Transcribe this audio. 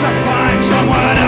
to find someone else.